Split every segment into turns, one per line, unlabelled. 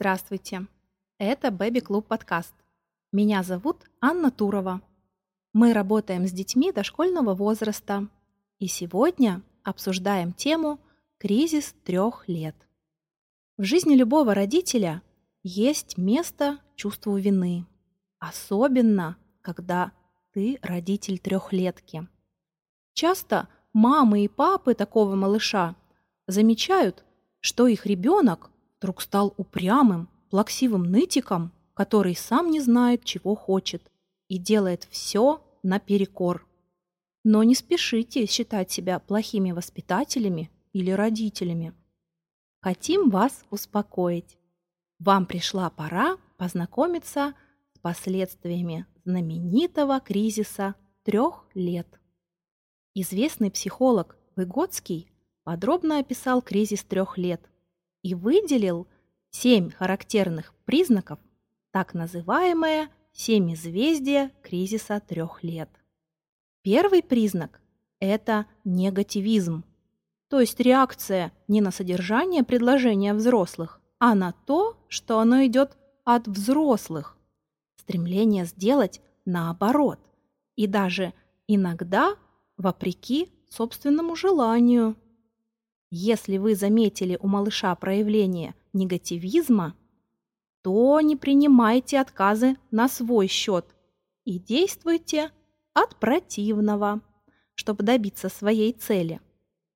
Здравствуйте! Это Club подкаст. Меня зовут Анна Турова. Мы работаем с детьми дошкольного возраста. И сегодня обсуждаем тему «Кризис трех лет». В жизни любого родителя есть место чувству вины. Особенно, когда ты родитель трехлетки. Часто мамы и папы такого малыша замечают, что их ребенок вдруг стал упрямым, плаксивым нытиком, который сам не знает, чего хочет, и делает все наперекор. Но не спешите считать себя плохими воспитателями или родителями. Хотим вас успокоить. Вам пришла пора познакомиться с последствиями знаменитого кризиса трех лет. Известный психолог Выгодский подробно описал кризис трех лет – и выделил семь характерных признаков, так называемое семизвездие кризиса трех лет. Первый признак – это негативизм, то есть реакция не на содержание предложения взрослых, а на то, что оно идет от взрослых. Стремление сделать наоборот и даже иногда вопреки собственному желанию. Если вы заметили у малыша проявление негативизма, то не принимайте отказы на свой счет и действуйте от противного, чтобы добиться своей цели.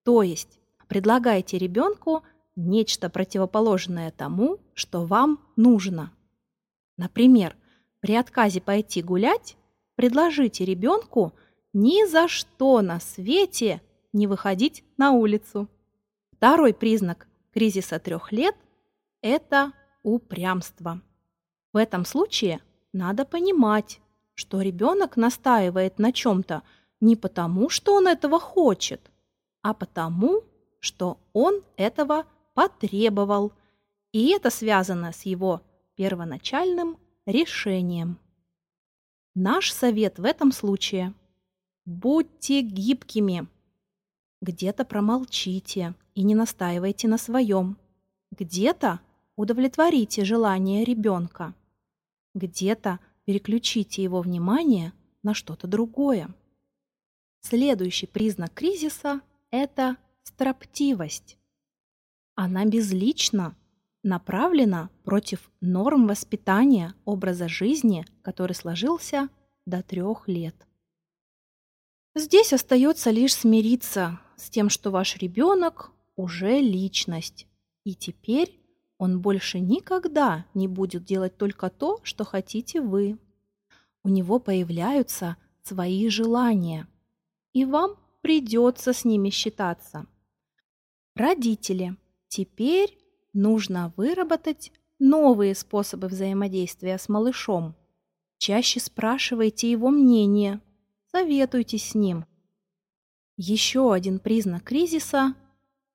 То есть предлагайте ребенку нечто противоположное тому, что вам нужно. Например, при отказе пойти гулять предложите ребенку ни за что на свете не выходить на улицу. Второй признак кризиса трех лет – это упрямство. В этом случае надо понимать, что ребенок настаивает на чем-то не потому, что он этого хочет, а потому, что он этого потребовал, и это связано с его первоначальным решением. Наш совет в этом случае – будьте гибкими. Где-то промолчите, и не настаивайте на своем. Где-то удовлетворите желание ребенка. Где-то переключите его внимание на что-то другое. Следующий признак кризиса – это строптивость. Она безлична, направлена против норм воспитания образа жизни, который сложился до трех лет. Здесь остается лишь смириться с тем, что ваш ребенок уже личность. И теперь он больше никогда не будет делать только то, что хотите вы. У него появляются свои желания, и вам придется с ними считаться. Родители, теперь нужно выработать новые способы взаимодействия с малышом. Чаще спрашивайте его мнение, советуйтесь с ним. Еще один признак кризиса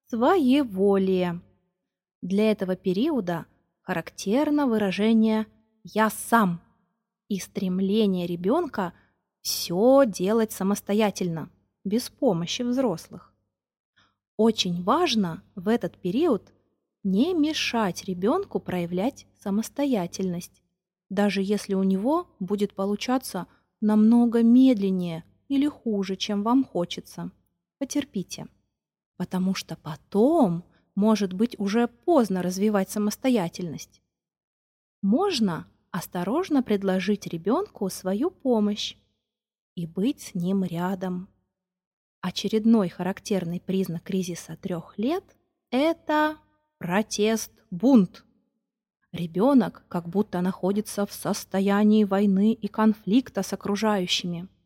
своеволие. Для этого периода характерно выражение «я сам» и стремление ребенка все делать самостоятельно, без помощи взрослых. Очень важно в этот период не мешать ребенку проявлять самостоятельность, даже если у него будет получаться намного медленнее или хуже, чем вам хочется. Потерпите потому что потом может быть уже поздно развивать самостоятельность. Можно осторожно предложить ребенку свою помощь и быть с ним рядом. Очередной характерный признак кризиса трех лет – это протест, бунт. Ребенок как будто находится в состоянии войны и конфликта с окружающими –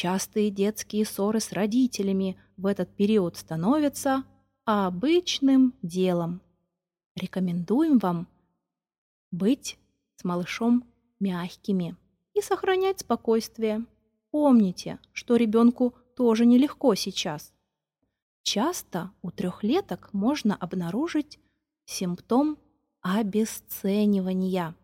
Частые детские ссоры с родителями в этот период становятся обычным делом. Рекомендуем вам быть с малышом мягкими и сохранять спокойствие. Помните, что ребенку тоже нелегко сейчас. Часто у трехлеток можно обнаружить симптом обесценивания.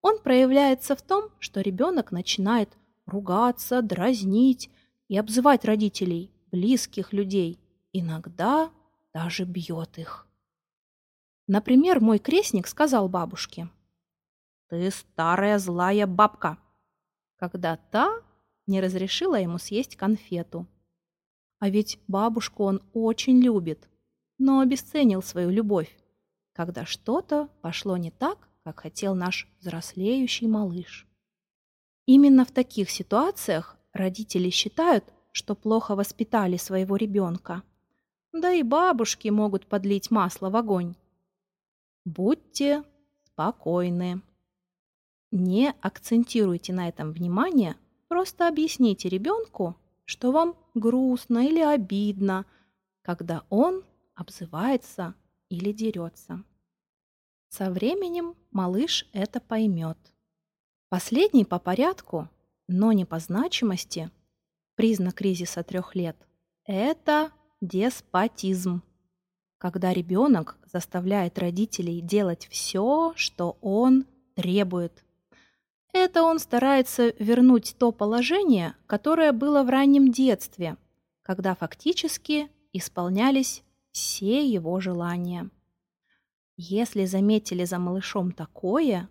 Он проявляется в том, что ребенок начинает ругаться, дразнить и обзывать родителей, близких людей. Иногда даже бьет их. Например, мой крестник сказал бабушке, «Ты старая злая бабка», когда та не разрешила ему съесть конфету. А ведь бабушку он очень любит, но обесценил свою любовь, когда что-то пошло не так, как хотел наш взрослеющий малыш. Именно в таких ситуациях родители считают, что плохо воспитали своего ребенка. Да и бабушки могут подлить масло в огонь. Будьте спокойны. Не акцентируйте на этом внимание, просто объясните ребенку, что вам грустно или обидно, когда он обзывается или дерется. Со временем малыш это поймет. Последний по порядку, но не по значимости, признак кризиса трех лет – это деспотизм когда ребенок заставляет родителей делать все, что он требует. Это он старается вернуть то положение, которое было в раннем детстве, когда фактически исполнялись все его желания. Если заметили за малышом такое,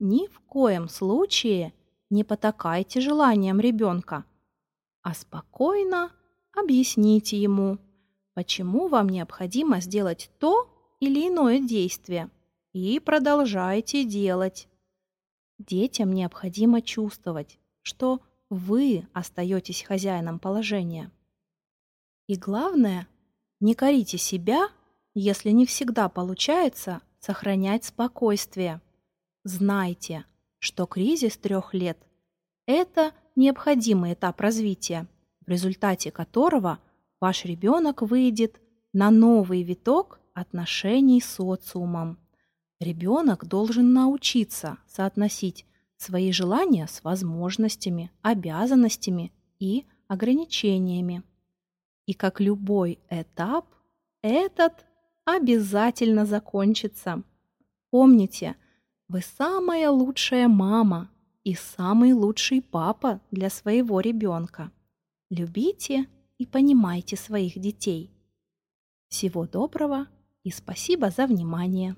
ни в коем случае не потакайте желаниям ребенка, а спокойно объясните ему – почему вам необходимо сделать то или иное действие, и продолжайте делать. Детям необходимо чувствовать, что вы остаетесь хозяином положения. И главное, не корите себя, если не всегда получается сохранять спокойствие. Знайте, что кризис трех лет – это необходимый этап развития, в результате которого – ваш ребенок выйдет на новый виток отношений с социумом. Ребенок должен научиться соотносить свои желания с возможностями, обязанностями и ограничениями. И как любой этап, этот обязательно закончится. Помните, вы самая лучшая мама и самый лучший папа для своего ребенка. Любите и понимайте своих детей. Всего доброго и спасибо за внимание.